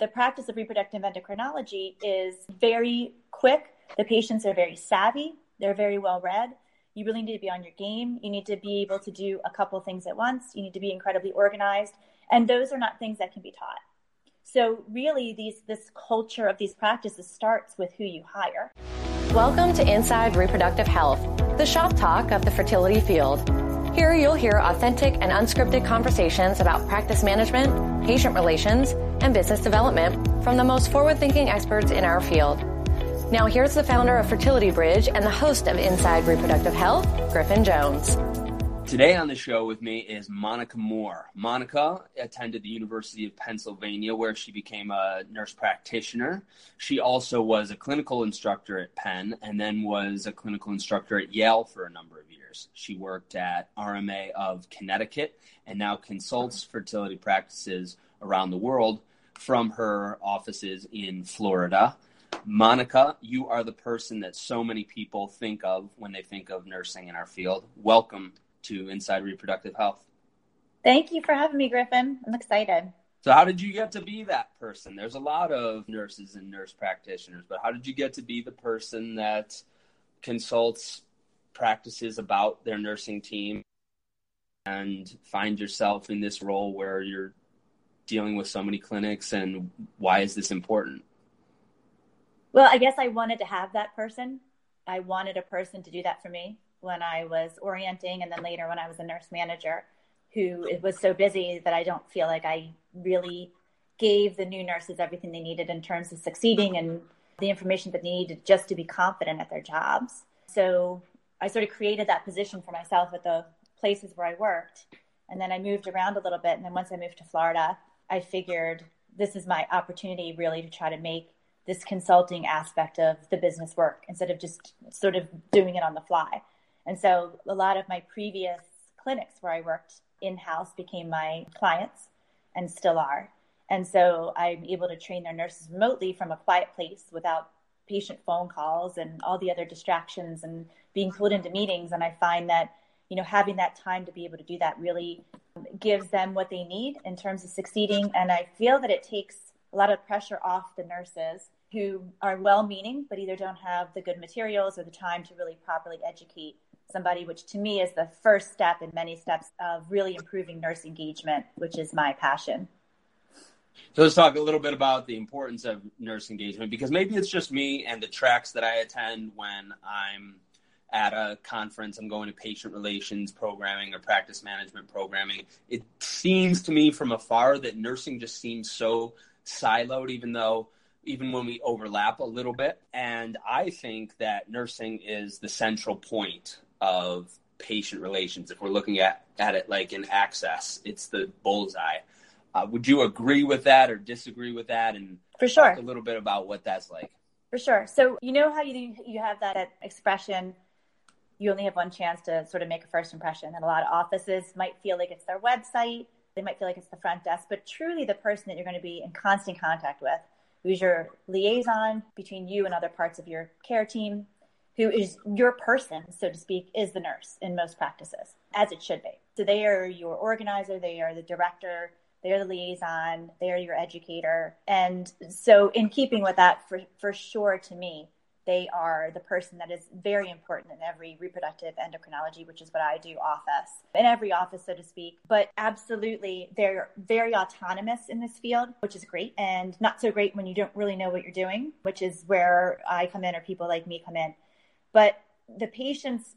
The practice of reproductive endocrinology is very quick. The patients are very savvy, they're very well read. You really need to be on your game. You need to be able to do a couple things at once. You need to be incredibly organized. And those are not things that can be taught. So really these this culture of these practices starts with who you hire. Welcome to Inside Reproductive Health, the shop talk of the fertility field. Here you'll hear authentic and unscripted conversations about practice management, patient relations, and business development from the most forward-thinking experts in our field. Now here's the founder of Fertility Bridge and the host of Inside Reproductive Health, Griffin Jones. Today on the show with me is Monica Moore. Monica attended the University of Pennsylvania where she became a nurse practitioner. She also was a clinical instructor at Penn and then was a clinical instructor at Yale for a number of years. She worked at RMA of Connecticut and now consults fertility practices around the world from her offices in Florida. Monica, you are the person that so many people think of when they think of nursing in our field. Welcome to Inside Reproductive Health. Thank you for having me, Griffin. I'm excited. So, how did you get to be that person? There's a lot of nurses and nurse practitioners, but how did you get to be the person that consults practices about their nursing team and find yourself in this role where you're dealing with so many clinics and why is this important? Well, I guess I wanted to have that person. I wanted a person to do that for me when I was orienting and then later when I was a nurse manager who was so busy that I don't feel like I really gave the new nurses everything they needed in terms of succeeding and the information that they needed just to be confident at their jobs. So I sort of created that position for myself at the places where I worked. And then I moved around a little bit. And then once I moved to Florida, I figured this is my opportunity really to try to make this consulting aspect of the business work instead of just sort of doing it on the fly. And so a lot of my previous clinics where I worked in house became my clients and still are. And so I'm able to train their nurses remotely from a quiet place without patient phone calls and all the other distractions and being pulled into meetings. And I find that, you know, having that time to be able to do that really gives them what they need in terms of succeeding. And I feel that it takes a lot of pressure off the nurses who are well meaning, but either don't have the good materials or the time to really properly educate somebody, which to me is the first step in many steps of really improving nurse engagement, which is my passion. So let's talk a little bit about the importance of nurse engagement because maybe it's just me and the tracks that I attend when I'm at a conference, I'm going to patient relations programming or practice management programming. It seems to me from afar that nursing just seems so siloed, even though even when we overlap a little bit. And I think that nursing is the central point of patient relations. If we're looking at, at it like in access, it's the bullseye. Uh, would you agree with that or disagree with that? And for sure, a little bit about what that's like. For sure. So you know how you you have that expression. You only have one chance to sort of make a first impression, and a lot of offices might feel like it's their website. They might feel like it's the front desk, but truly the person that you're going to be in constant contact with, who's your liaison between you and other parts of your care team, who is your person, so to speak, is the nurse in most practices, as it should be. So they are your organizer, they are the director, they are the liaison, they are your educator. And so, in keeping with that, for, for sure to me, they are the person that is very important in every reproductive endocrinology, which is what I do office, in every office, so to speak. But absolutely, they're very autonomous in this field, which is great, and not so great when you don't really know what you're doing, which is where I come in or people like me come in. But the patients,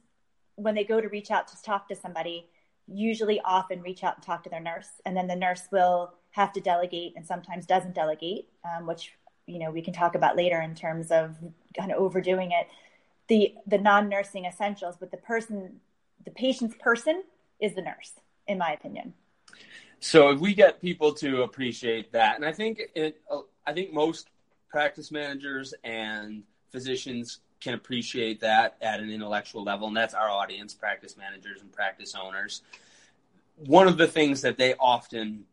when they go to reach out to talk to somebody, usually often reach out and talk to their nurse, and then the nurse will have to delegate and sometimes doesn't delegate, um, which you know we can talk about later in terms of kind of overdoing it. The the non nursing essentials, but the person, the patient's person is the nurse, in my opinion. So if we get people to appreciate that, and I think it, I think most practice managers and physicians can appreciate that at an intellectual level, and that's our audience, practice managers and practice owners. One of the things that they often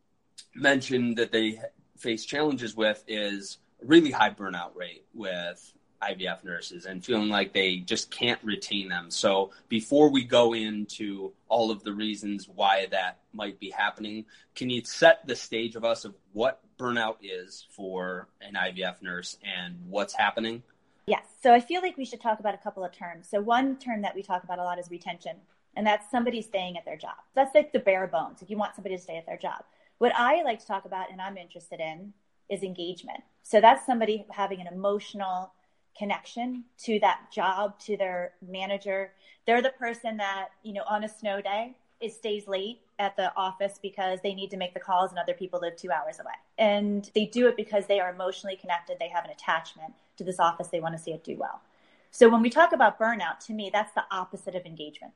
mention that they face challenges with is really high burnout rate with IVF nurses and feeling like they just can't retain them. So before we go into all of the reasons why that might be happening, can you set the stage of us of what burnout is for an IVF nurse and what's happening? Yes. So I feel like we should talk about a couple of terms. So one term that we talk about a lot is retention, and that's somebody staying at their job. That's like the bare bones. If you want somebody to stay at their job. What I like to talk about and I'm interested in is engagement. So that's somebody having an emotional connection to that job, to their manager. They're the person that, you know, on a snow day, it stays late at the office because they need to make the calls and other people live two hours away. And they do it because they are emotionally connected. They have an attachment to this office. They want to see it do well. So when we talk about burnout, to me, that's the opposite of engagement.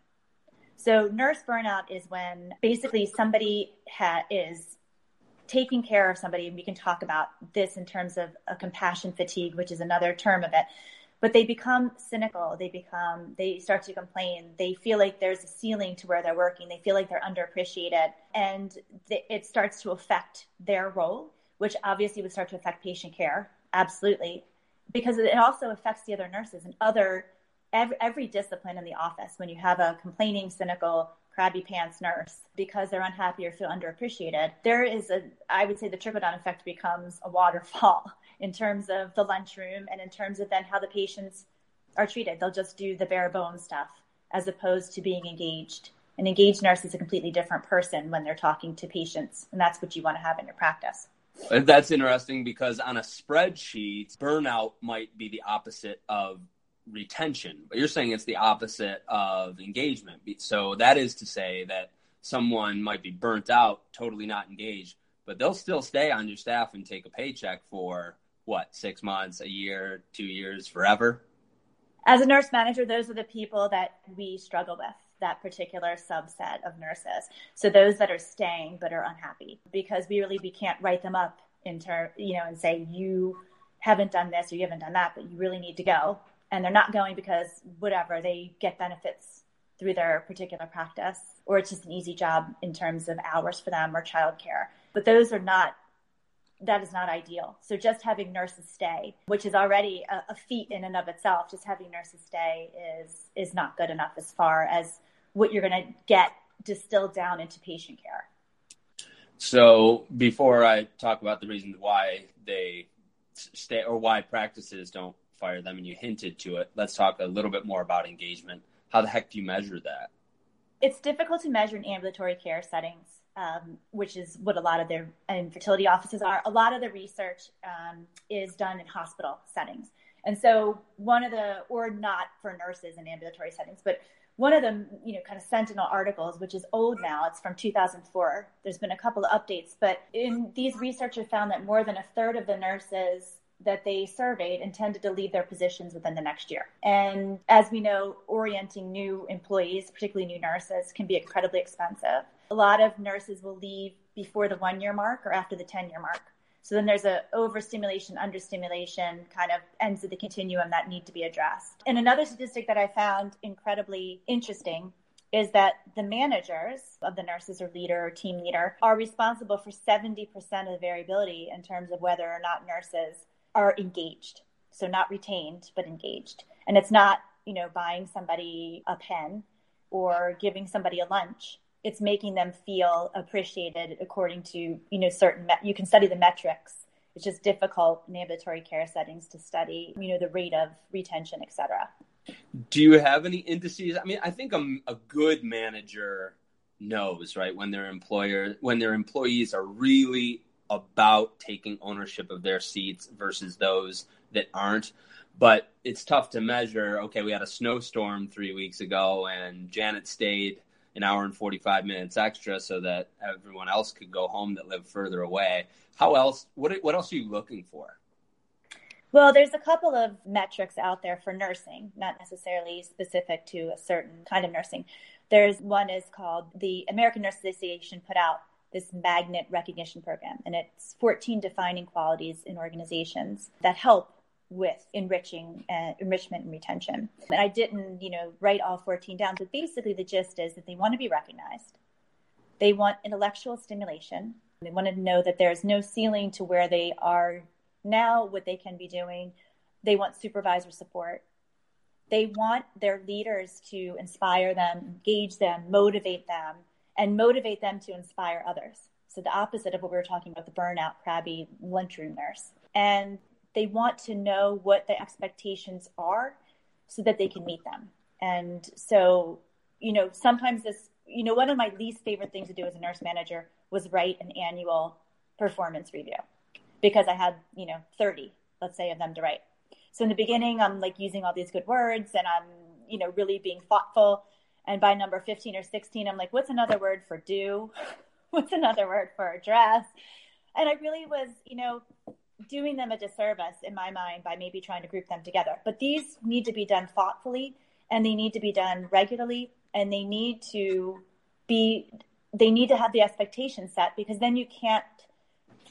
So nurse burnout is when basically somebody ha- is taking care of somebody, and we can talk about this in terms of a compassion fatigue, which is another term of it. But they become cynical. They become, they start to complain. They feel like there's a ceiling to where they're working. They feel like they're underappreciated. And th- it starts to affect their role, which obviously would start to affect patient care. Absolutely. Because it also affects the other nurses and other, every, every discipline in the office. When you have a complaining, cynical, crabby pants nurse because they're unhappy or feel underappreciated, there is a, I would say the trickle down effect becomes a waterfall in terms of the lunchroom and in terms of then how the patients are treated. They'll just do the bare bones stuff as opposed to being engaged. An engaged nurse is a completely different person when they're talking to patients, and that's what you want to have in your practice. That's interesting because on a spreadsheet, burnout might be the opposite of retention, but you're saying it's the opposite of engagement. So that is to say that someone might be burnt out, totally not engaged, but they'll still stay on your staff and take a paycheck for what, six months, a year, two years, forever? As a nurse manager, those are the people that we struggle with that particular subset of nurses. So those that are staying but are unhappy because we really we can't write them up in term, you know, and say you haven't done this or you haven't done that, but you really need to go and they're not going because whatever they get benefits through their particular practice or it's just an easy job in terms of hours for them or childcare. But those are not that is not ideal. So just having nurses stay which is already a, a feat in and of itself just having nurses stay is is not good enough as far as what you're going to get distilled down into patient care. So before i talk about the reasons why they stay or why practices don't fire them and you hinted to it. Let's talk a little bit more about engagement. How the heck do you measure that? It's difficult to measure in ambulatory care settings, um, which is what a lot of their infertility offices are. A lot of the research um, is done in hospital settings. And so one of the, or not for nurses in ambulatory settings, but one of the, you know, kind of sentinel articles, which is old now, it's from 2004. There's been a couple of updates, but in these researchers found that more than a third of the nurses that they surveyed intended to leave their positions within the next year. And as we know, orienting new employees, particularly new nurses, can be incredibly expensive. A lot of nurses will leave before the one year mark or after the 10 year mark. So then there's a overstimulation, understimulation kind of ends of the continuum that need to be addressed. And another statistic that I found incredibly interesting is that the managers of the nurses or leader or team leader are responsible for 70% of the variability in terms of whether or not nurses are engaged. So not retained, but engaged. And it's not, you know, buying somebody a pen or giving somebody a lunch. It's making them feel appreciated according to, you know, certain, me- you can study the metrics. It's just difficult in ambulatory care settings to study, you know, the rate of retention, et cetera. Do you have any indices? I mean, I think a, a good manager knows, right, when their employer, when their employees are really about taking ownership of their seats versus those that aren't. But it's tough to measure. Okay, we had a snowstorm three weeks ago, and Janet stayed an hour and 45 minutes extra so that everyone else could go home that lived further away. How else? What, what else are you looking for? Well, there's a couple of metrics out there for nursing, not necessarily specific to a certain kind of nursing. There's one is called the American Nurse Association put out this magnet recognition program. And it's 14 defining qualities in organizations that help with enriching uh, enrichment and retention. And I didn't, you know, write all 14 down, but basically the gist is that they want to be recognized. They want intellectual stimulation. They want to know that there's no ceiling to where they are now, what they can be doing. They want supervisor support. They want their leaders to inspire them, engage them, motivate them, and motivate them to inspire others. So the opposite of what we were talking about, the burnout, crabby lunchroom nurse. And they want to know what the expectations are so that they can meet them. And so, you know, sometimes this, you know, one of my least favorite things to do as a nurse manager was write an annual performance review because I had, you know, 30, let's say, of them to write. So in the beginning, I'm like using all these good words and I'm, you know, really being thoughtful. And by number 15 or 16, I'm like, what's another word for do? what's another word for address? And I really was, you know, doing them a disservice in my mind by maybe trying to group them together. But these need to be done thoughtfully and they need to be done regularly and they need to be they need to have the expectation set because then you can't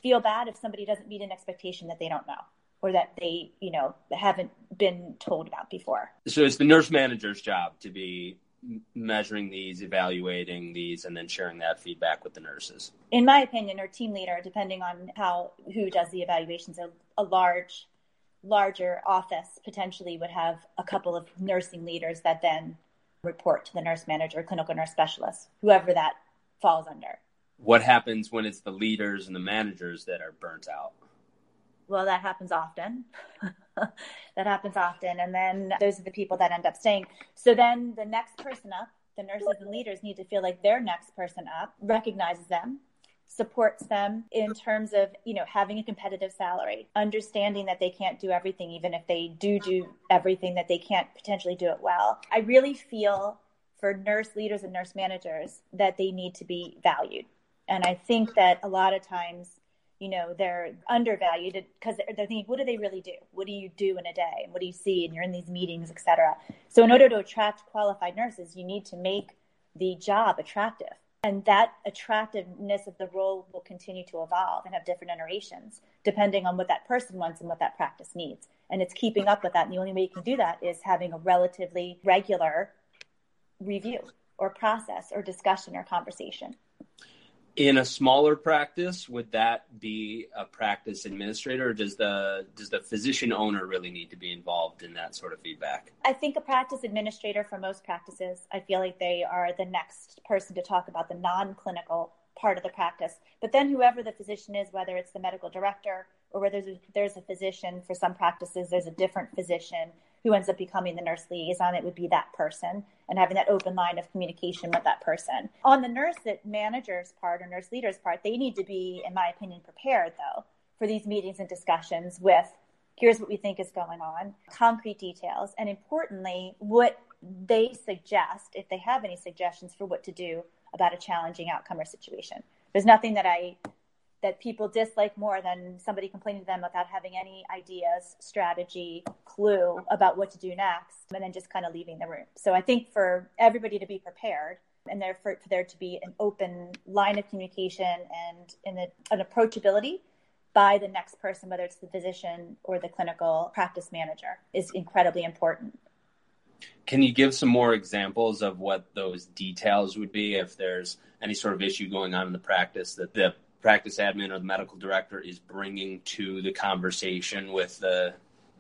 feel bad if somebody doesn't meet an expectation that they don't know or that they, you know, haven't been told about before. So it's the nurse manager's job to be measuring these, evaluating these, and then sharing that feedback with the nurses? In my opinion, or team leader, depending on how who does the evaluations, a, a large, larger office potentially would have a couple of nursing leaders that then report to the nurse manager, clinical nurse specialist, whoever that falls under. What happens when it's the leaders and the managers that are burnt out? Well, that happens often. that happens often. And then those are the people that end up staying. So then the next person up, the nurses and leaders need to feel like their next person up recognizes them, supports them in terms of, you know, having a competitive salary, understanding that they can't do everything, even if they do do everything, that they can't potentially do it well. I really feel for nurse leaders and nurse managers that they need to be valued. And I think that a lot of times you know they're undervalued because they're, thinking what do they really do? What do you do in a day? And what do you see? And you're in these meetings etc so in order to attract qualified nurses you need to make the job attractive. And that attractiveness of the role will continue to evolve and have different iterations depending on what that person wants and what that practice needs. And it's keeping up with that. And the only way you can do that is having a relatively regular review or process or discussion or conversation in a smaller practice would that be a practice administrator or does the does the physician owner really need to be involved in that sort of feedback? I think a practice administrator for most practices i feel like they are the next person to talk about the non-clinical part of the practice. But then whoever the physician is whether it's the medical director or whether there's a, there's a physician for some practices there's a different physician who ends up becoming the nurse liaison, it would be that person and having that open line of communication with that person. On the nurse that manager's part or nurse leader's part, they need to be, in my opinion, prepared though for these meetings and discussions with here's what we think is going on, concrete details, and importantly, what they suggest, if they have any suggestions for what to do about a challenging outcome or situation. There's nothing that I that people dislike more than somebody complaining to them without having any ideas, strategy, clue about what to do next, and then just kind of leaving the room. So I think for everybody to be prepared and there for, for there to be an open line of communication and, a, an approachability by the next person, whether it's the physician or the clinical practice manager, is incredibly important. Can you give some more examples of what those details would be if there's any sort of issue going on in the practice that the practice admin or the medical director is bringing to the conversation with the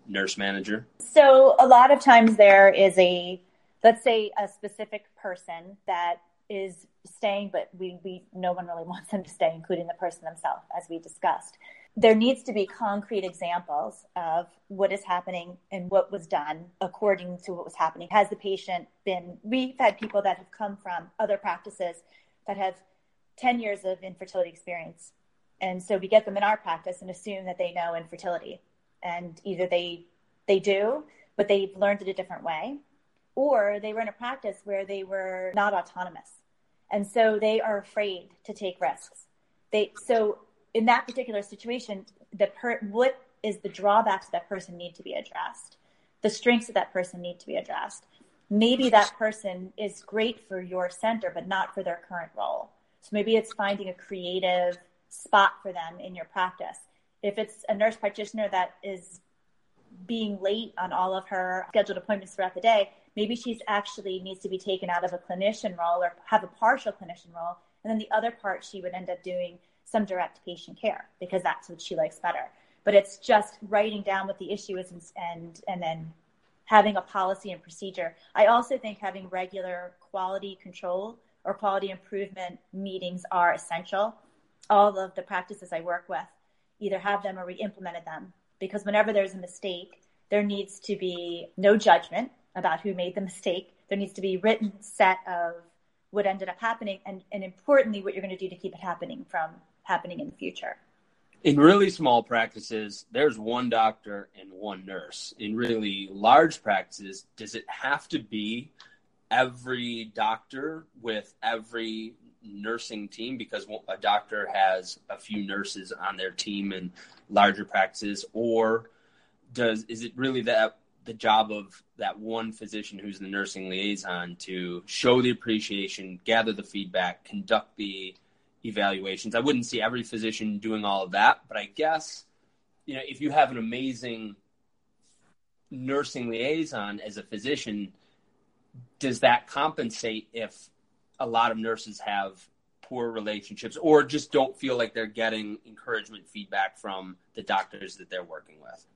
nurse manager? So, a lot of times there is a, let's say, a specific person that is staying, but we, we no one really wants them to stay, including the person themselves, as we discussed. There needs to be concrete examples of what is happening and what was done according to what was happening. Has the patient been? We've had people that have come from other practices that have 10 years of infertility experience. And so we get them in our practice and assume that they know infertility. And either they they do, but they've learned it a different way, or they were in a practice where they were not autonomous. And so they are afraid to take risks. They so in that particular situation, the per, what is the drawbacks of that person need to be addressed. The strengths of that person need to be addressed. Maybe that person is great for your center, but not for their current role. So maybe it's finding a creative spot for them in your practice. If it's a nurse practitioner that is being late on all of her scheduled appointments throughout the day, maybe she's actually needs to be taken out of a clinician role or have a partial clinician role. And then the other part, she would end up doing some direct patient care because that's what she likes better. But it's just writing down what the issue is and, and, and then having a policy and procedure. I also think having regular quality control or quality improvement meetings are essential all of the practices I work with either have them or we implemented them because whenever there's a mistake, there needs to be no judgment about who made the mistake. There needs to be written set of what ended up happening and, and importantly what you're going to do to keep it happening from happening in the future. In really small practices, there's one doctor and one nurse. In really large practices, does it have to be every doctor with every nursing team because a doctor has a few nurses on their team in larger practices or does is it really that the job of that one physician who's the nursing liaison to show the appreciation gather the feedback conduct the evaluations? I wouldn't see every physician doing all of that but i guess you know if you have an amazing nursing liaison as a physician does that compensate if a lot of nurses have poor relationships or just don't feel like they're getting encouragement feedback from the doctors that they're working with?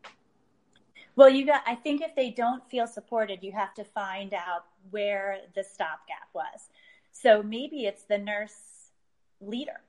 Well, you got I think if they don't feel supported, you have to find out where the stopgap was. So maybe it's the nurse leader.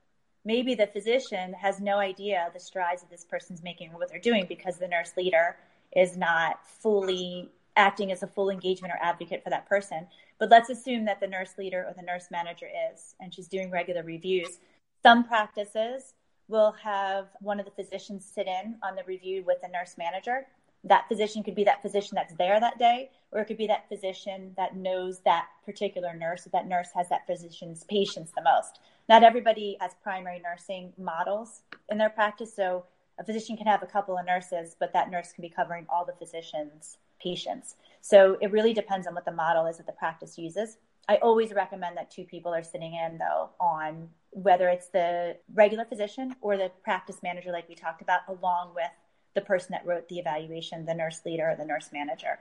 Maybe the physician has no idea the strides that this person's making or what they're doing because the nurse leader is not fully acting as a full engagement or advocate for that person. But let's assume that the nurse leader or the nurse manager is, and she's doing regular reviews. Some practices will have one of the physicians sit in on the review with the nurse manager. That physician could be that physician that's there that day, or it could be that physician that knows that particular nurse, that nurse has that physician's patients the most. Not everybody has primary nursing models in their practice, so a physician can have a couple of nurses, but that nurse can be covering all the physicians patients. So it really depends on what the model is that the practice uses. I always recommend that two people are sitting in though on whether it's the regular physician or the practice manager, like we talked about, along with the person that wrote the evaluation, the nurse leader or the nurse manager.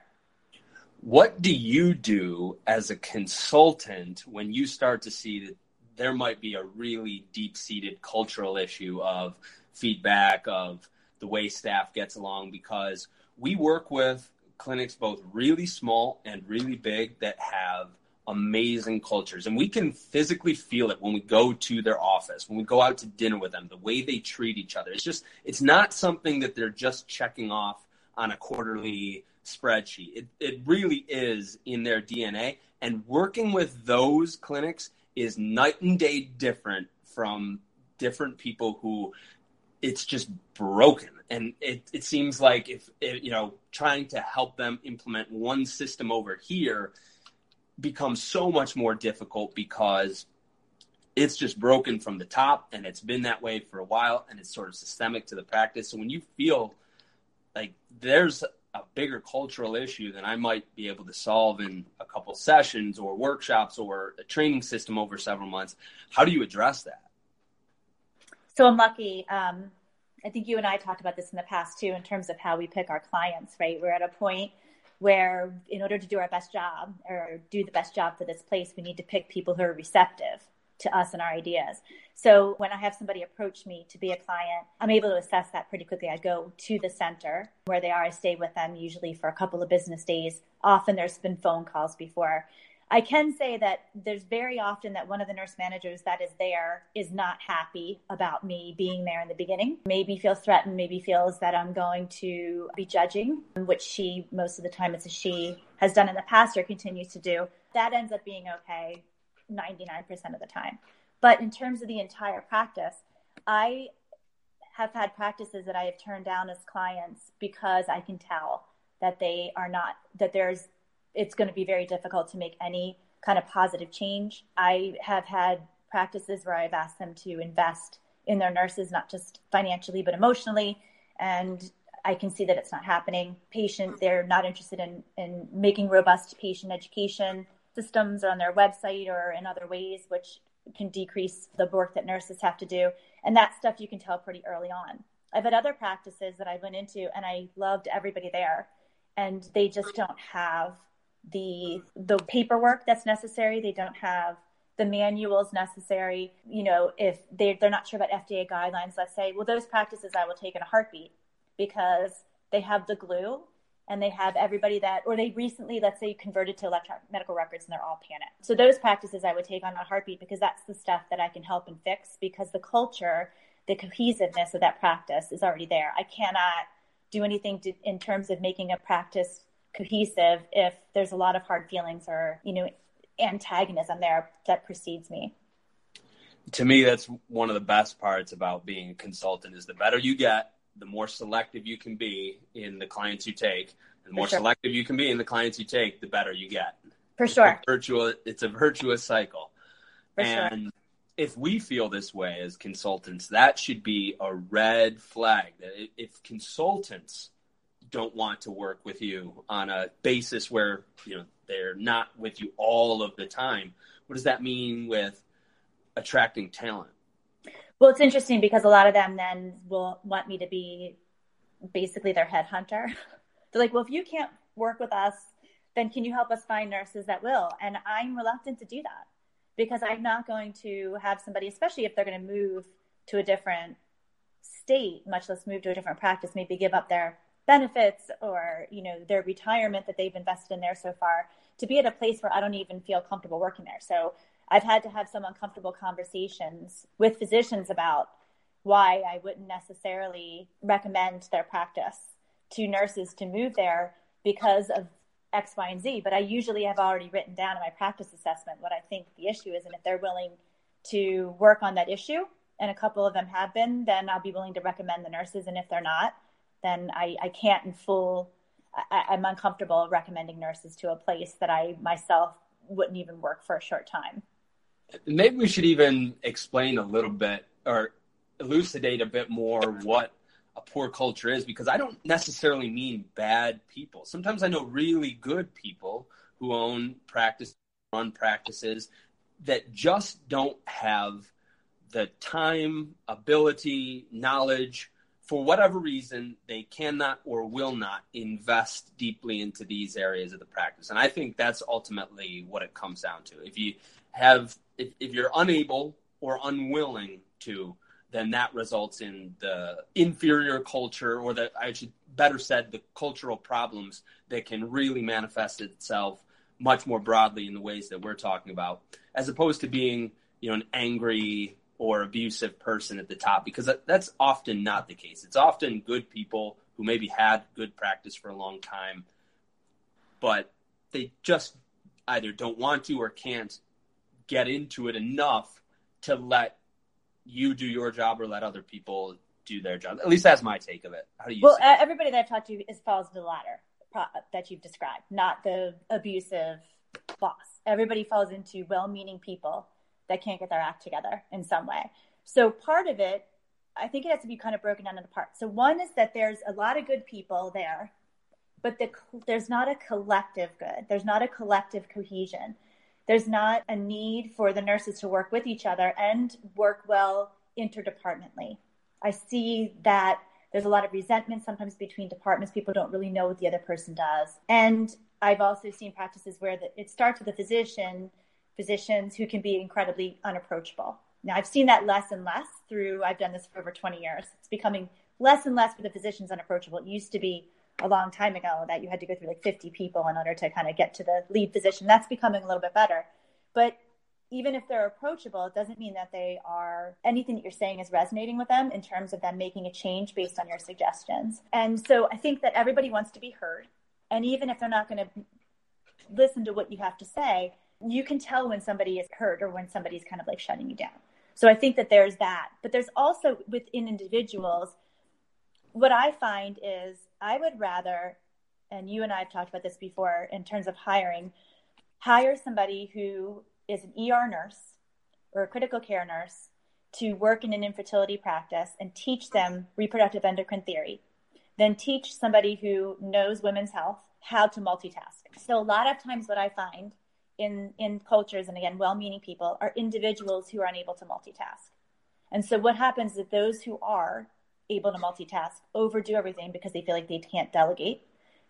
What do you do as a consultant when you start to see that there might be a really deep seated cultural issue of feedback, of the way staff gets along? Because we work with clinics, both really small and really big, that have amazing cultures. And we can physically feel it when we go to their office, when we go out to dinner with them, the way they treat each other. It's just, it's not something that they're just checking off on a quarterly spreadsheet. It, it really is in their DNA. And working with those clinics is night and day different from different people who it's just broken and it, it seems like if you know trying to help them implement one system over here becomes so much more difficult because it's just broken from the top and it's been that way for a while and it's sort of systemic to the practice so when you feel like there's a bigger cultural issue than i might be able to solve in a couple sessions or workshops or a training system over several months how do you address that so I'm lucky. Um, I think you and I talked about this in the past too, in terms of how we pick our clients, right? We're at a point where, in order to do our best job or do the best job for this place, we need to pick people who are receptive to us and our ideas. So when I have somebody approach me to be a client, I'm able to assess that pretty quickly. I go to the center where they are. I stay with them usually for a couple of business days. Often there's been phone calls before. I can say that there's very often that one of the nurse managers that is there is not happy about me being there in the beginning. Maybe feels threatened, maybe feels that I'm going to be judging, which she, most of the time it's a she, has done in the past or continues to do. That ends up being okay 99% of the time. But in terms of the entire practice, I have had practices that I have turned down as clients because I can tell that they are not, that there's it's going to be very difficult to make any kind of positive change. I have had practices where I've asked them to invest in their nurses, not just financially, but emotionally. And I can see that it's not happening. Patient, they're not interested in, in making robust patient education systems on their website or in other ways, which can decrease the work that nurses have to do. And that stuff you can tell pretty early on. I've had other practices that I went into and I loved everybody there and they just don't have the the paperwork that's necessary. They don't have the manuals necessary. You know, if they they're not sure about FDA guidelines, let's say, well, those practices I will take in a heartbeat because they have the glue and they have everybody that, or they recently, let's say, converted to electronic medical records and they're all panicked. So those practices I would take on a heartbeat because that's the stuff that I can help and fix because the culture, the cohesiveness of that practice is already there. I cannot do anything to, in terms of making a practice cohesive if there's a lot of hard feelings or, you know, antagonism there that precedes me. To me, that's one of the best parts about being a consultant is the better you get, the more selective you can be in the clients you take. The more sure. selective you can be in the clients you take, the better you get. For sure. It's a virtuous, it's a virtuous cycle. For and sure. if we feel this way as consultants, that should be a red flag. That if consultants don't want to work with you on a basis where you know they're not with you all of the time, what does that mean with attracting talent? Well, it's interesting because a lot of them then will want me to be basically their headhunter. They're like, well, if you can't work with us, then can you help us find nurses that will? And I'm reluctant to do that because I'm not going to have somebody, especially if they're going to move to a different state, much less move to a different practice, maybe give up their benefits or, you know, their retirement that they've invested in there so far to be at a place where I don't even feel comfortable working there. So I've had to have some uncomfortable conversations with physicians about why I wouldn't necessarily recommend their practice to nurses to move there because of X, Y, and Z. But I usually have already written down in my practice assessment what I think the issue is. And if they're willing to work on that issue, and a couple of them have been, then I'll be willing to recommend the nurses. And if they're not, then I, I can't in full, I, I'm uncomfortable recommending nurses to a place that I myself wouldn't even work for a short time. Maybe we should even explain a little bit or elucidate a bit more what a poor culture is because I don't necessarily mean bad people. Sometimes I know really good people who own practice, run practices that just don't have the time, ability, knowledge. For whatever reason, they cannot or will not invest deeply into these areas of the practice. And I think that's ultimately what it comes down to. If you have if, if you're unable or unwilling to, then that results in the inferior culture, or that I should better said, the cultural problems that can really manifest itself much more broadly in the ways that we're talking about, as opposed to being, you know, an angry or abusive person at the top, because that's often not the case. It's often good people who maybe had good practice for a long time, but they just either don't want to or can't get into it enough to let you do your job or let other people do their job. At least that's my take of it. How do you? Well, uh, everybody that I've talked to is falls into the latter that you've described, not the abusive boss. Everybody falls into well-meaning people that can't get their act together in some way. So part of it, I think it has to be kind of broken down into parts. So one is that there's a lot of good people there, but the, there's not a collective good. There's not a collective cohesion there's not a need for the nurses to work with each other and work well interdepartmentally. I see that there's a lot of resentment sometimes between departments. People don't really know what the other person does. And I've also seen practices where the, it starts with a physician, physicians who can be incredibly unapproachable. Now, I've seen that less and less through, I've done this for over 20 years. It's becoming less and less for the physicians unapproachable. It used to be a long time ago that you had to go through like 50 people in order to kind of get to the lead position. That's becoming a little bit better. But even if they're approachable, it doesn't mean that they are anything that you're saying is resonating with them in terms of them making a change based on your suggestions. And so I think that everybody wants to be heard. And even if they're not going to listen to what you have to say, you can tell when somebody is hurt or when somebody's kind of like shutting you down. So I think that there's that. But there's also within individuals, what I find is I would rather, and you and I have talked about this before in terms of hiring, hire somebody who is an ER nurse or a critical care nurse to work in an infertility practice and teach them reproductive endocrine theory, then teach somebody who knows women's health how to multitask. So a lot of times what I find in in cultures and again well-meaning people are individuals who are unable to multitask. And so what happens is that those who are able to multitask overdo everything because they feel like they can't delegate.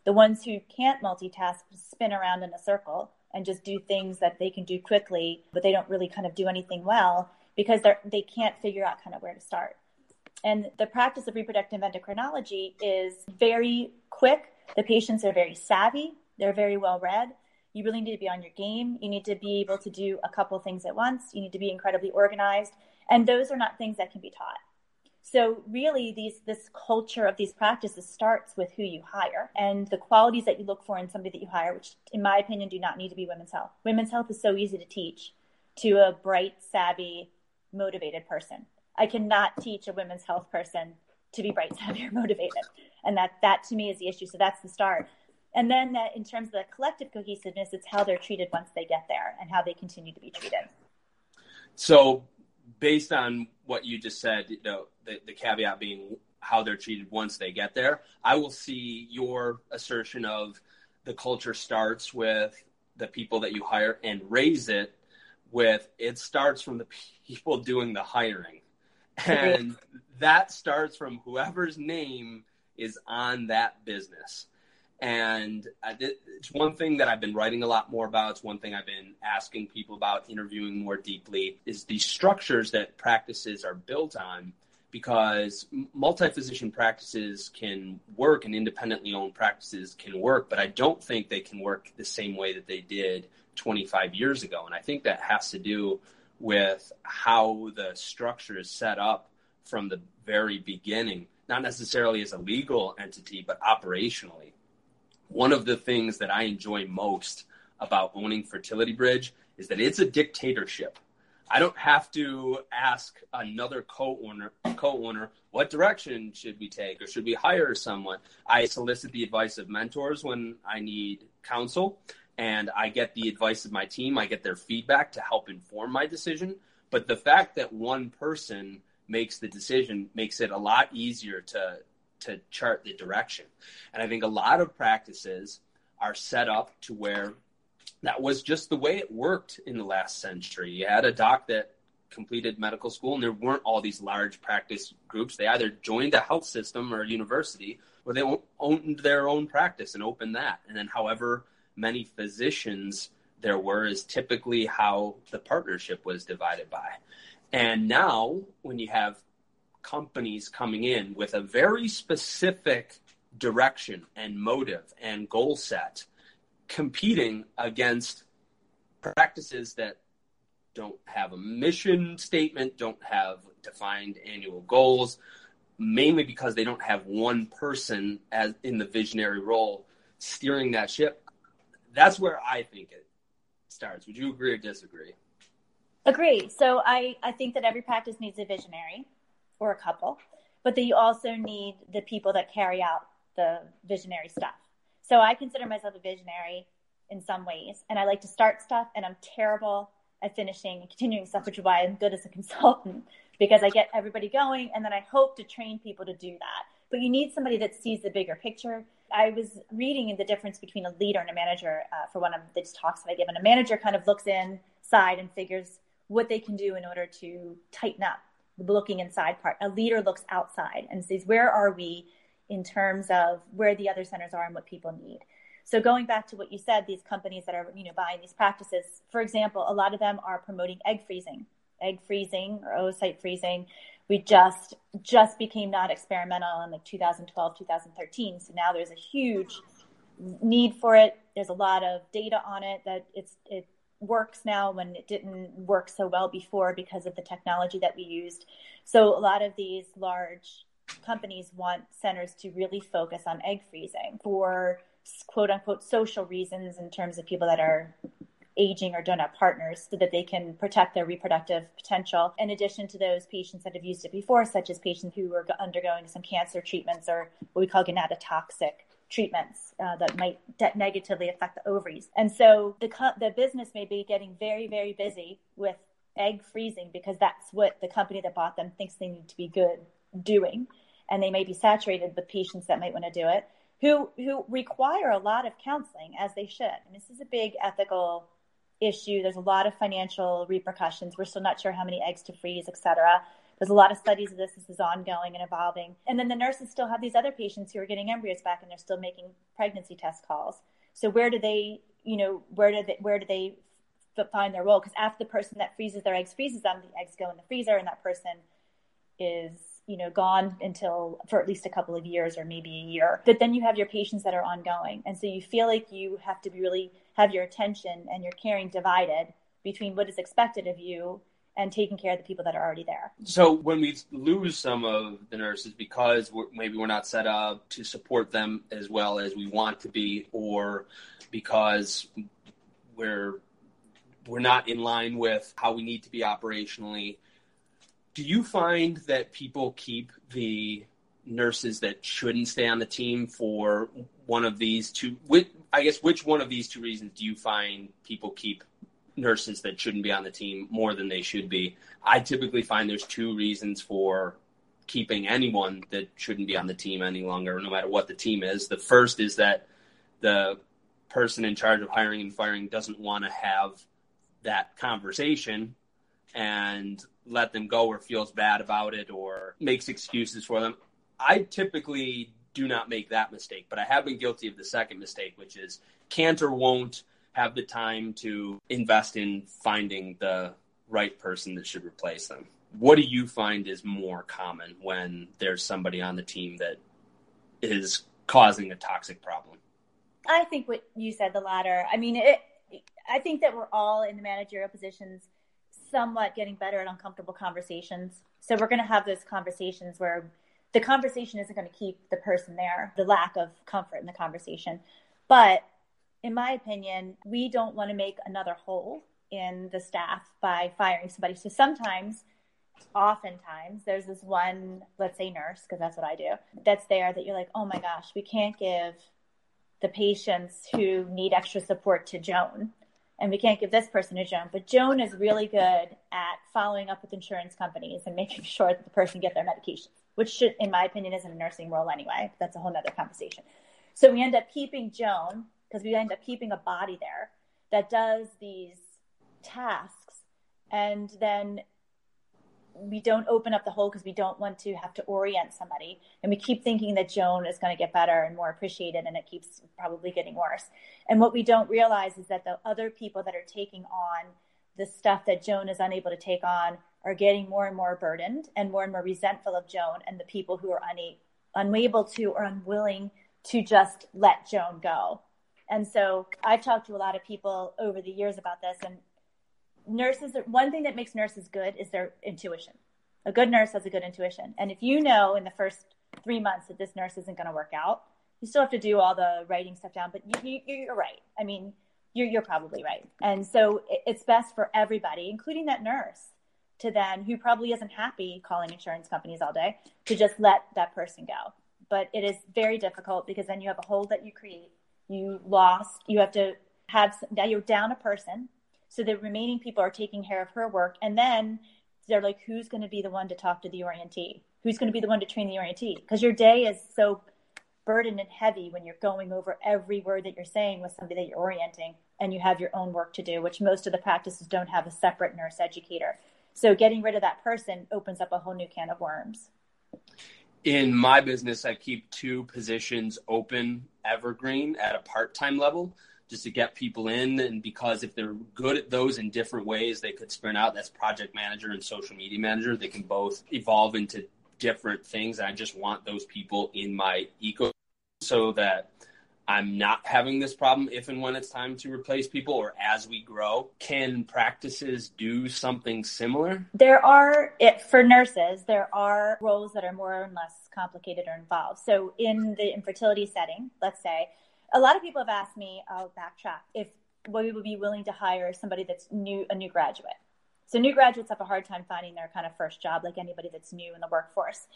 The ones who can't multitask spin around in a circle and just do things that they can do quickly, but they don't really kind of do anything well because they're they can't figure out kind of where to start. And the practice of reproductive endocrinology is very quick, The patients are very savvy, they're very well read. You really need to be on your game. You need to be able to do a couple things at once. You need to be incredibly organized. And those are not things that can be taught. So really these this culture of these practices starts with who you hire and the qualities that you look for in somebody that you hire, which in my opinion do not need to be women's health. Women's health is so easy to teach to a bright, savvy, motivated person. I cannot teach a women's health person to be bright, savvy, or motivated. And that that to me is the issue. So that's the start. And then that in terms of the collective cohesiveness, it's how they're treated once they get there and how they continue to be treated. So based on what you just said, you know, the, the caveat being how they're treated once they get there, I will see your assertion of the culture starts with the people that you hire and raise it with it starts from the people doing the hiring. And that starts from whoever's name is on that business. And it's one thing that I've been writing a lot more about. It's one thing I've been asking people about, interviewing more deeply, is the structures that practices are built on. Because multi physician practices can work and independently owned practices can work, but I don't think they can work the same way that they did 25 years ago. And I think that has to do with how the structure is set up from the very beginning, not necessarily as a legal entity, but operationally one of the things that I enjoy most about owning Fertility Bridge is that it's a dictatorship. I don't have to ask another co-owner co-owner what direction should we take or should we hire someone. I solicit the advice of mentors when I need counsel and I get the advice of my team. I get their feedback to help inform my decision. But the fact that one person makes the decision makes it a lot easier to to chart the direction. And I think a lot of practices are set up to where that was just the way it worked in the last century. You had a doc that completed medical school and there weren't all these large practice groups. They either joined a health system or a university or they owned their own practice and opened that. And then however many physicians there were is typically how the partnership was divided by. And now when you have companies coming in with a very specific direction and motive and goal set, competing against practices that don't have a mission statement, don't have defined annual goals, mainly because they don't have one person as in the visionary role steering that ship. That's where I think it starts. Would you agree or disagree? Agree. So I, I think that every practice needs a visionary or a couple, but that you also need the people that carry out the visionary stuff. So I consider myself a visionary in some ways, and I like to start stuff, and I'm terrible at finishing and continuing stuff, which is why I'm good as a consultant because I get everybody going, and then I hope to train people to do that. But you need somebody that sees the bigger picture. I was reading in the difference between a leader and a manager uh, for one of the talks that I give, and a manager kind of looks inside and figures what they can do in order to tighten up looking inside part. A leader looks outside and says, where are we in terms of where the other centers are and what people need? So going back to what you said, these companies that are, you know, buying these practices, for example, a lot of them are promoting egg freezing, egg freezing or oocyte freezing. We just, just became not experimental in like 2012, 2013. So now there's a huge need for it. There's a lot of data on it that it's, it works now when it didn't work so well before because of the technology that we used. So a lot of these large companies want centers to really focus on egg freezing for quote unquote social reasons in terms of people that are aging or don't have partners so that they can protect their reproductive potential. In addition to those patients that have used it before, such as patients who are undergoing some cancer treatments or what we call gonadotoxic treatments uh, that might de- negatively affect the ovaries. And so the co- the business may be getting very very busy with egg freezing because that's what the company that bought them thinks they need to be good doing, and they may be saturated with patients that might want to do it who who require a lot of counseling as they should. And this is a big ethical issue. There's a lot of financial repercussions. We're still not sure how many eggs to freeze, et cetera. There's a lot of studies of this. This is ongoing and evolving. And then the nurses still have these other patients who are getting embryos back and they're still making pregnancy test calls. So where do they, you know, where do they, where do they find their role? Because after the person that freezes their eggs freezes them, the eggs go in the freezer and that person is you know gone until for at least a couple of years or maybe a year but then you have your patients that are ongoing and so you feel like you have to be really have your attention and your caring divided between what is expected of you and taking care of the people that are already there. So when we lose some of the nurses because we're, maybe we're not set up to support them as well as we want to be, or because we're we're not in line with how we need to be operationally, do you find that people keep the nurses that shouldn't stay on the team for one of these two? Which, I guess which one of these two reasons do you find people keep nurses that shouldn't be on the team more than they should be. I typically find there's two reasons for keeping anyone that shouldn't be on the team any longer, no matter what the team is. The first is that the person in charge of hiring and firing doesn't want to have that conversation and let them go or feels bad about it or makes excuses for them. I typically do not make that mistake, but I have been guilty of the second mistake, which is can't or won't have the time to invest in finding the right person that should replace them. What do you find is more common when there's somebody on the team that is causing a toxic problem? I think what you said, the latter. I mean, it, I think that we're all in the managerial positions somewhat getting better at uncomfortable conversations. So we're going to have those conversations where the conversation isn't going to keep the person there, the lack of comfort in the conversation. But in my opinion, we don't want to make another hole in the staff by firing somebody. So sometimes, oftentimes, there's this one, let's say nurse, because that's what I do, that's there that you're like, oh my gosh, we can't give the patients who need extra support to Joan. And we can't give this person to Joan. But Joan is really good at following up with insurance companies and making sure that the person get their medications, which should, in my opinion, isn't a nursing role anyway. That's a whole nother conversation. So we end up keeping Joan because we end up keeping a body there that does these tasks. And then we don't open up the hole because we don't want to have to orient somebody. And we keep thinking that joan is going to get better and more appreciated and it keeps probably getting worse. And what we don't realize is that the other people that are taking on the stuff that joan is unable to take on are getting more and more burdened and more and more resentful of joan and the people who are una- unable to or unwilling to just let joan go and so I've talked to a lot of people over the years about this. And nurses, one thing that makes nurses good is their intuition. A good nurse has a good intuition. And if you know in the first three months that this nurse isn't going to work out, you still have to do all the writing stuff down. But you, you, are right. I mean, you're, you're probably right. And so it's best for everybody, including that nurse, to then, who probably isn't happy calling insurance companies all day, to just let that person go. But it is very difficult because then you have a hole that you create you lost, you have to have, now you're down a person. So the remaining people are taking care of her work. And then they're like, who's going to be the one to talk to the orientee? Who's going to be the one to train the orientee? Because your day is so burdened and heavy when you're going over every word that you're saying with somebody that you're orienting and you have your own work to do, which most of the practices don't have a separate nurse educator. So getting rid of that person opens up a whole new can of worms in my business, I keep two positions open evergreen at a part time level just to get people in. And because if they're good at those in different ways, they could spin out. That's project manager and social media manager. They can both evolve into different things. I just want those people in my eco so that I'm not having this problem if and when it's time to replace people or as we grow. Can practices do something similar? There are, it, for nurses, there are roles that are more and less complicated or involved. So in the infertility setting, let's say, a lot of people have asked me, I'll backtrack, if we would be willing to hire somebody that's new, a new graduate. So new graduates have a hard time finding their kind of first job, like anybody that's new in the workforce.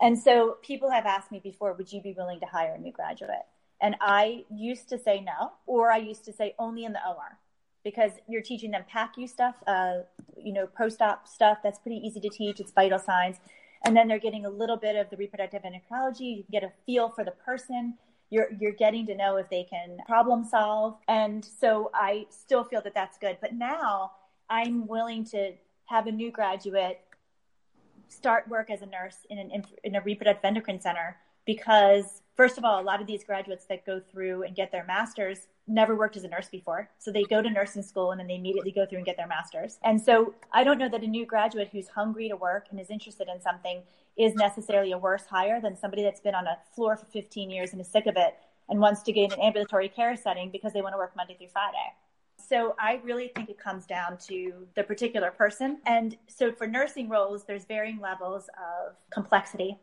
And so people have asked me before, would you be willing to hire a new graduate? And I used to say no, or I used to say only in the OR because you're teaching them PACU stuff, uh, you know, post-op stuff. That's pretty easy to teach. It's vital signs. And then they're getting a little bit of the reproductive endocrinology. You get a feel for the person. You're, you're getting to know if they can problem solve. And so I still feel that that's good. But now I'm willing to have a new graduate start work as a nurse in, an, in a reproductive endocrine center because first of all, a lot of these graduates that go through and get their masters never worked as a nurse before. So they go to nursing school and then they immediately go through and get their master's. And so I don't know that a new graduate who's hungry to work and is interested in something is necessarily a worse hire than somebody that's been on a floor for 15 years and is sick of it and wants to get an ambulatory care setting because they want to work Monday through Friday. So I really think it comes down to the particular person. And so for nursing roles, there's varying levels of complexity.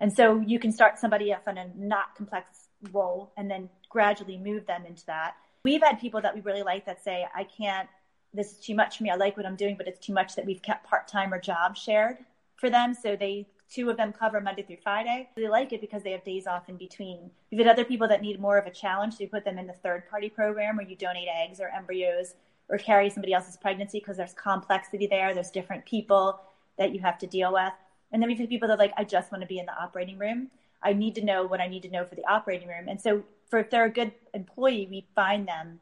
And so you can start somebody off on a not complex role and then gradually move them into that. We've had people that we really like that say, I can't, this is too much for me. I like what I'm doing, but it's too much that we've kept part time or job shared for them. So they, two of them cover Monday through Friday. They like it because they have days off in between. We've had other people that need more of a challenge. So we put them in the third party program where you donate eggs or embryos or carry somebody else's pregnancy because there's complexity there. There's different people that you have to deal with. And then we've had people that are like, I just want to be in the operating room. I need to know what I need to know for the operating room. And so for if they're a good employee, we find them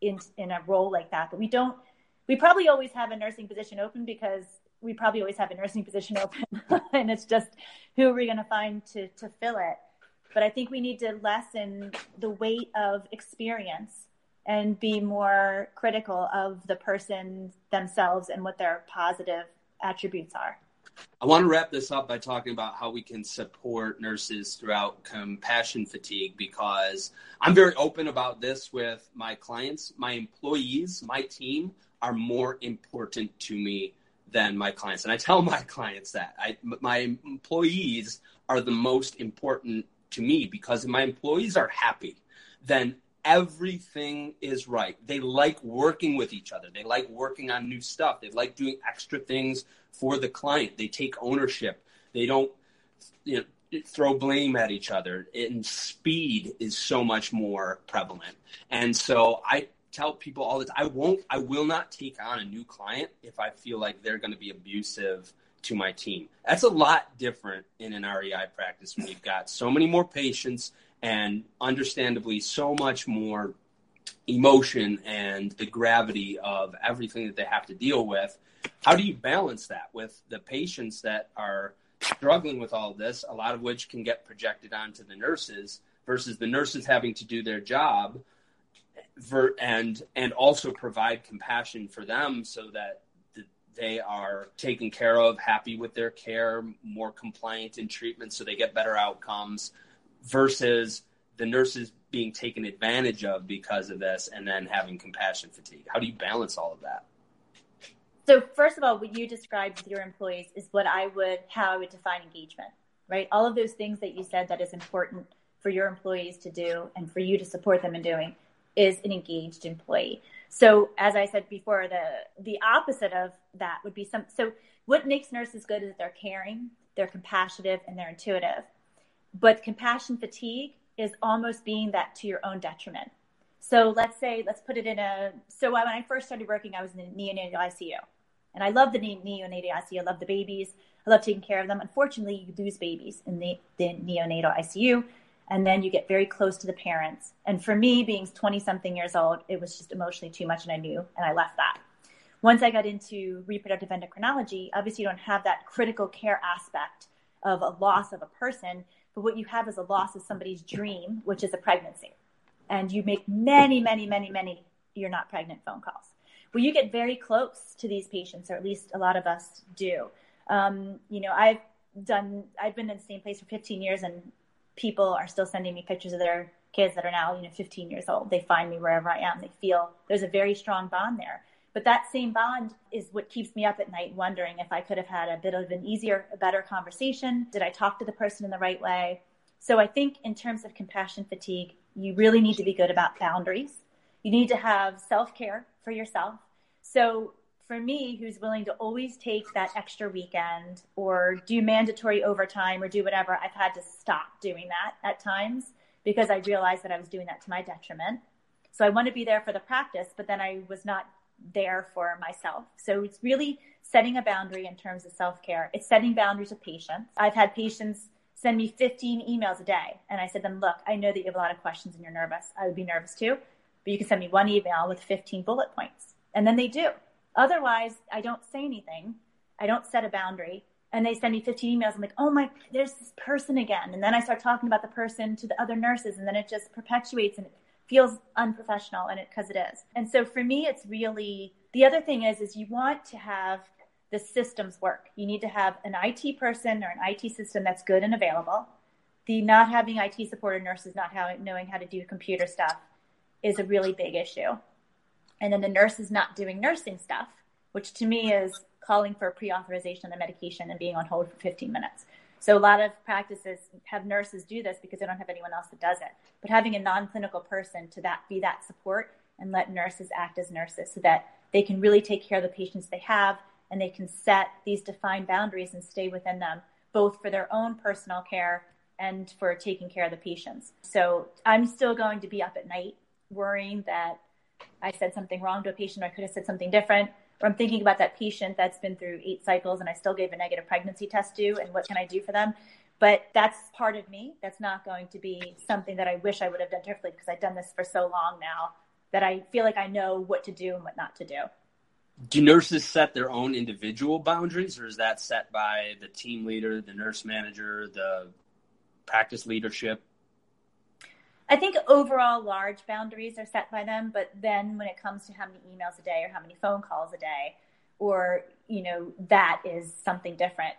in in a role like that. But we don't. We probably always have a nursing position open because we probably always have a nursing position open, and it's just who are we going to find to to fill it. But I think we need to lessen the weight of experience and be more critical of the person themselves and what their positive attributes are. I want to wrap this up by talking about how we can support nurses throughout compassion fatigue because I'm very open about this with my clients. My employees, my team are more important to me than my clients. And I tell my clients that I, my employees are the most important to me because if my employees are happy, then everything is right. They like working with each other. They like working on new stuff. They like doing extra things for the client. They take ownership. They don't you know, throw blame at each other. And speed is so much more prevalent. And so I tell people all the time, I won't, I will not take on a new client if I feel like they're going to be abusive to my team. That's a lot different in an REI practice when you've got so many more patients and understandably so much more emotion and the gravity of everything that they have to deal with. How do you balance that with the patients that are struggling with all this, a lot of which can get projected onto the nurses versus the nurses having to do their job and and also provide compassion for them so that they are taken care of, happy with their care, more compliant in treatment so they get better outcomes versus the nurses being taken advantage of because of this and then having compassion fatigue? How do you balance all of that? So first of all, what you described with your employees is what I would how I would define engagement, right? All of those things that you said that is important for your employees to do and for you to support them in doing is an engaged employee. So as I said before, the the opposite of that would be some so what makes nurses good is that they're caring, they're compassionate, and they're intuitive. But compassion fatigue is almost being that to your own detriment. So let's say, let's put it in a. So when I first started working, I was in the neonatal ICU, and I love the neonatal ICU. I love the babies. I love taking care of them. Unfortunately, you lose babies in the, the neonatal ICU, and then you get very close to the parents. And for me, being 20 something years old, it was just emotionally too much, and I knew, and I left that. Once I got into reproductive endocrinology, obviously you don't have that critical care aspect of a loss of a person but what you have is a loss of somebody's dream, which is a pregnancy. And you make many, many, many, many you're not pregnant phone calls. Well, you get very close to these patients, or at least a lot of us do. Um, you know, I've done, I've been in the same place for 15 years, and people are still sending me pictures of their kids that are now, you know, 15 years old. They find me wherever I am. They feel there's a very strong bond there. But that same bond is what keeps me up at night wondering if I could have had a bit of an easier, a better conversation. Did I talk to the person in the right way? So I think in terms of compassion fatigue, you really need to be good about boundaries. You need to have self care for yourself. So for me, who's willing to always take that extra weekend or do mandatory overtime or do whatever, I've had to stop doing that at times because I realized that I was doing that to my detriment. So I want to be there for the practice, but then I was not there for myself. So it's really setting a boundary in terms of self care. It's setting boundaries with patients. I've had patients send me 15 emails a day. And I said to them, look, I know that you have a lot of questions and you're nervous. I would be nervous too, but you can send me one email with 15 bullet points. And then they do. Otherwise, I don't say anything. I don't set a boundary. And they send me 15 emails. I'm like, oh my, there's this person again. And then I start talking about the person to the other nurses. And then it just perpetuates and it feels unprofessional and it because it is. And so for me it's really the other thing is is you want to have the systems work. You need to have an IT person or an IT system that's good and available. The not having IT supported nurses not how, knowing how to do computer stuff is a really big issue. And then the nurses not doing nursing stuff, which to me is calling for pre-authorization of the medication and being on hold for 15 minutes. So a lot of practices have nurses do this because they don't have anyone else that does it. But having a non-clinical person to that be that support and let nurses act as nurses so that they can really take care of the patients they have and they can set these defined boundaries and stay within them, both for their own personal care and for taking care of the patients. So I'm still going to be up at night worrying that I said something wrong to a patient or I could have said something different. Or I'm thinking about that patient that's been through eight cycles and I still gave a negative pregnancy test to, and what can I do for them? But that's part of me. That's not going to be something that I wish I would have done differently because I've done this for so long now that I feel like I know what to do and what not to do do nurses set their own individual boundaries or is that set by the team leader the nurse manager the practice leadership? I think overall large boundaries are set by them but then when it comes to how many emails a day or how many phone calls a day or you know that is something different.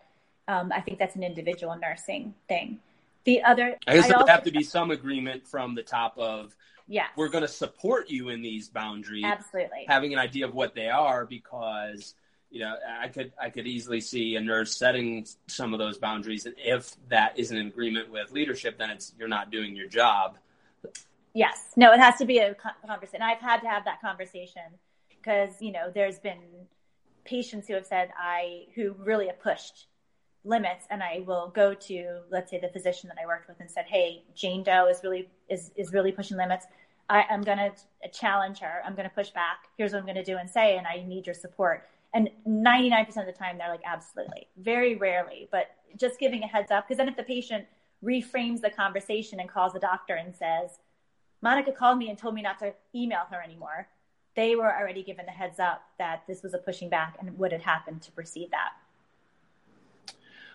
Um, i think that's an individual nursing thing. The other i guess there would have to be some agreement from the top of yeah we're going to support you in these boundaries. Absolutely. Having an idea of what they are because you know i could i could easily see a nurse setting some of those boundaries. And if that isn't in agreement with leadership then it's you're not doing your job. Yes. No it has to be a conversation. I've had to have that conversation because you know there's been patients who have said i who really have pushed limits and I will go to let's say the physician that I worked with and said, "Hey, Jane Doe is really is is really pushing limits. I, am going to challenge her. I'm going to push back. Here's what I'm going to do and say, and I need your support." And 99% of the time, they're like, "Absolutely." Very rarely, but just giving a heads up because then if the patient reframes the conversation and calls the doctor and says, "Monica called me and told me not to email her anymore," they were already given the heads up that this was a pushing back and what had happened to precede that.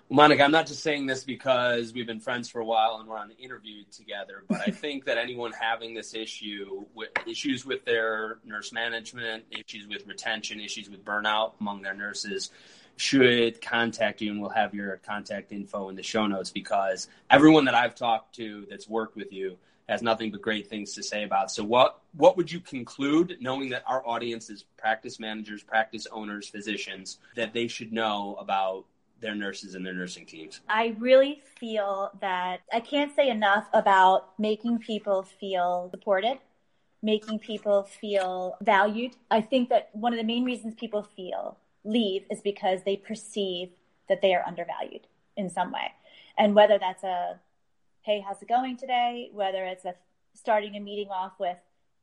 Monica, I'm not just saying this because we've been friends for a while and we're on the interview together, but I think that anyone having this issue, with issues with their nurse management, issues with retention, issues with burnout among their nurses, should contact you, and we'll have your contact info in the show notes because everyone that I've talked to that's worked with you has nothing but great things to say about. So, what what would you conclude, knowing that our audience is practice managers, practice owners, physicians, that they should know about their nurses and their nursing teams? I really feel that I can't say enough about making people feel supported, making people feel valued. I think that one of the main reasons people feel leave is because they perceive that they are undervalued in some way. And whether that's a, hey, how's it going today? Whether it's a starting a meeting off with,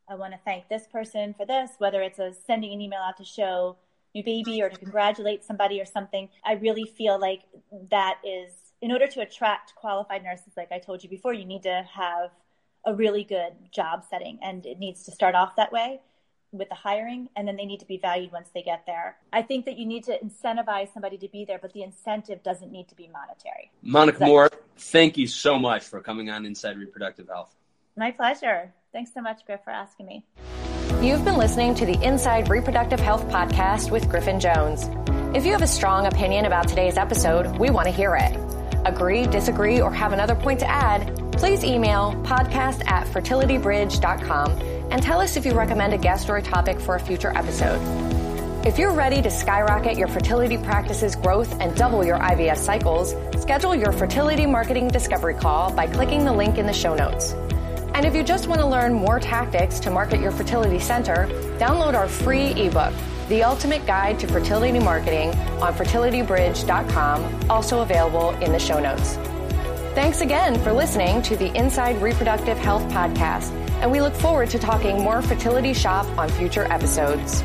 I want to thank this person for this, whether it's a sending an email out to show new baby or to congratulate somebody or something. I really feel like that is, in order to attract qualified nurses, like I told you before, you need to have a really good job setting and it needs to start off that way with the hiring and then they need to be valued once they get there. I think that you need to incentivize somebody to be there, but the incentive doesn't need to be monetary. Monica Moore, thank you so much for coming on Inside Reproductive Health. My pleasure. Thanks so much, Griff, for asking me. You've been listening to the Inside Reproductive Health podcast with Griffin Jones. If you have a strong opinion about today's episode, we want to hear it. Agree, disagree, or have another point to add, please email podcast at fertilitybridge.com and tell us if you recommend a guest or a topic for a future episode. If you're ready to skyrocket your fertility practice's growth and double your IVF cycles, schedule your fertility marketing discovery call by clicking the link in the show notes. And if you just want to learn more tactics to market your fertility center, download our free ebook, The Ultimate Guide to Fertility Marketing on fertilitybridge.com, also available in the show notes. Thanks again for listening to the Inside Reproductive Health podcast, and we look forward to talking more fertility shop on future episodes.